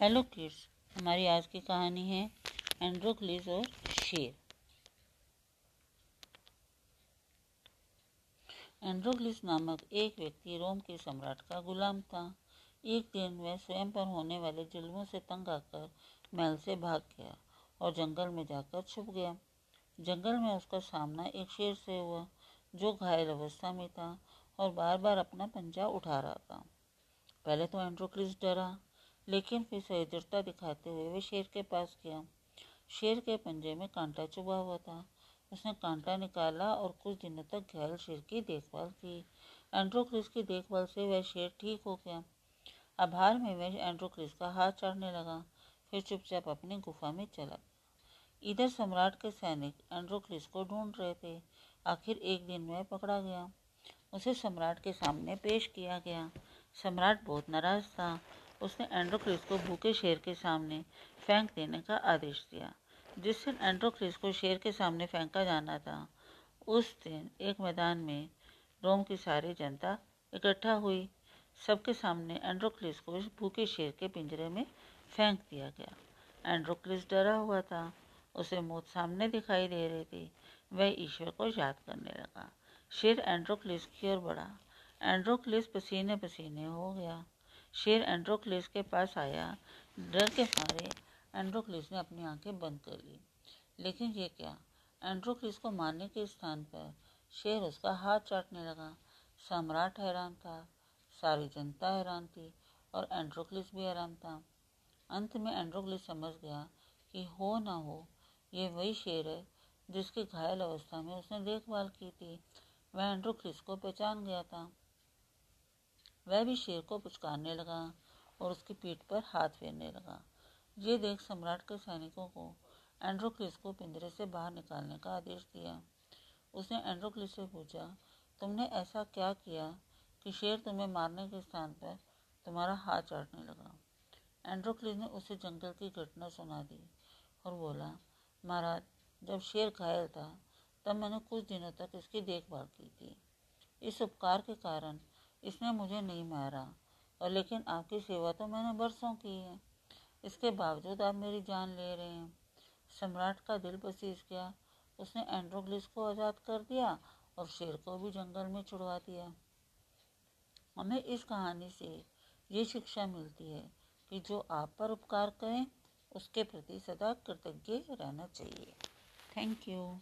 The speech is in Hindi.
हेलो किड्स हमारी आज की कहानी है एंड्रोक्लिस और शेर। एंड्रोक्लिस नामक एक व्यक्ति रोम के सम्राट का गुलाम था। एक दिन वह स्वयं पर होने वाले जुल्मों से तंग आकर महल से भाग गया और जंगल में जाकर छुप गया। जंगल में उसका सामना एक शेर से हुआ, जो घायल अवस्था में था और बार बार अपना पंजा उठा रहा था। पहले तो एंड्रोक्लिस डरा लेकिन फिर सहिष्णुता दिखाते हुए वह शेर के पास गया। शेर के पंजे में कांटा चुभा हुआ था। उसने कांटा निकाला और कुछ दिनों तक घायल शेर की देखभाल की। एंड्रोक्रिस की देखभाल से वह शेर ठीक हो गया। आभार में वह एंड्रोक्रिस का हाथ चढ़ने लगा, फिर चुपचाप अपनी गुफा में चला। इधर सम्राट के सैनिक एंड्रोक्लिस को ढूंढ रहे थे। आखिर एक दिन वह पकड़ा गया। उसे सम्राट के सामने पेश किया गया। सम्राट बहुत नाराज़ था। उसने एंड्रोक्रिस को भूखे शेर के सामने फेंक देने का आदेश दिया। जिस दिन एंड्रोक्रिस को शेर के सामने फेंका जाना था, उस दिन एक मैदान में रोम की सारी जनता इकट्ठा हुई। सबके सामने एंड्रोक्लिस को भूखे शेर के पिंजरे में फेंक दिया गया। एंड्रोक्लिस डरा हुआ था। उसे मौत सामने दिखाई दे रही थी। वह ईश्वर को याद करने लगा। शेर एंड्रोक्लिस की ओर बढ़ा। एंड्रोक्लिस पसीने पसीने हो गया। शेर एंड्रोक्लिस के पास आया। डर के मारे एंड्रोक्लिस ने अपनी आँखें बंद कर ली। लेकिन ये क्या? एंड्रोक्लिस को मारने के स्थान पर शेर उसका हाथ चाटने लगा। सम्राट हैरान था, सारी जनता हैरान थी और एंड्रोक्लिस भी हैरान था। अंत में एंड्रोक्लिस समझ गया कि हो ना हो, ये वही शेर है जिसकी घायल अवस्था में उसने देखभाल की थी। वह एंड्रोक्लिस को पहचान गया था। वह भी शेर को पुचकारने लगा और उसकी पीठ पर हाथ फेरने लगा। ये देख सम्राट के सैनिकों को एंड्रोक्लिस को पिंजरे से बाहर निकालने का आदेश दिया। उसने एंड्रोक्लिस से पूछा, तुमने ऐसा क्या किया कि शेर तुम्हें मारने के स्थान पर तुम्हारा हाथ चाटने लगा? एंड्रोक्लिस ने उसे जंगल की घटना सुना दी और बोला, महाराज, जब शेर घायल था, तब मैंने कुछ दिनों तक इसकी देखभाल की थी। इस उपकार के कारण इसने मुझे नहीं मारा और लेकिन आपकी सेवा तो मैंने बरसों की है। इसके बावजूद आप मेरी जान ले रहे हैं। सम्राट का दिल पसीज गया। उसने एंड्रोग्लिस को आज़ाद कर दिया और शेर को भी जंगल में छुड़वा दिया। हमें इस कहानी से ये शिक्षा मिलती है कि जो आप पर उपकार करें, उसके प्रति सदा कृतज्ञ रहना चाहिए। Thank you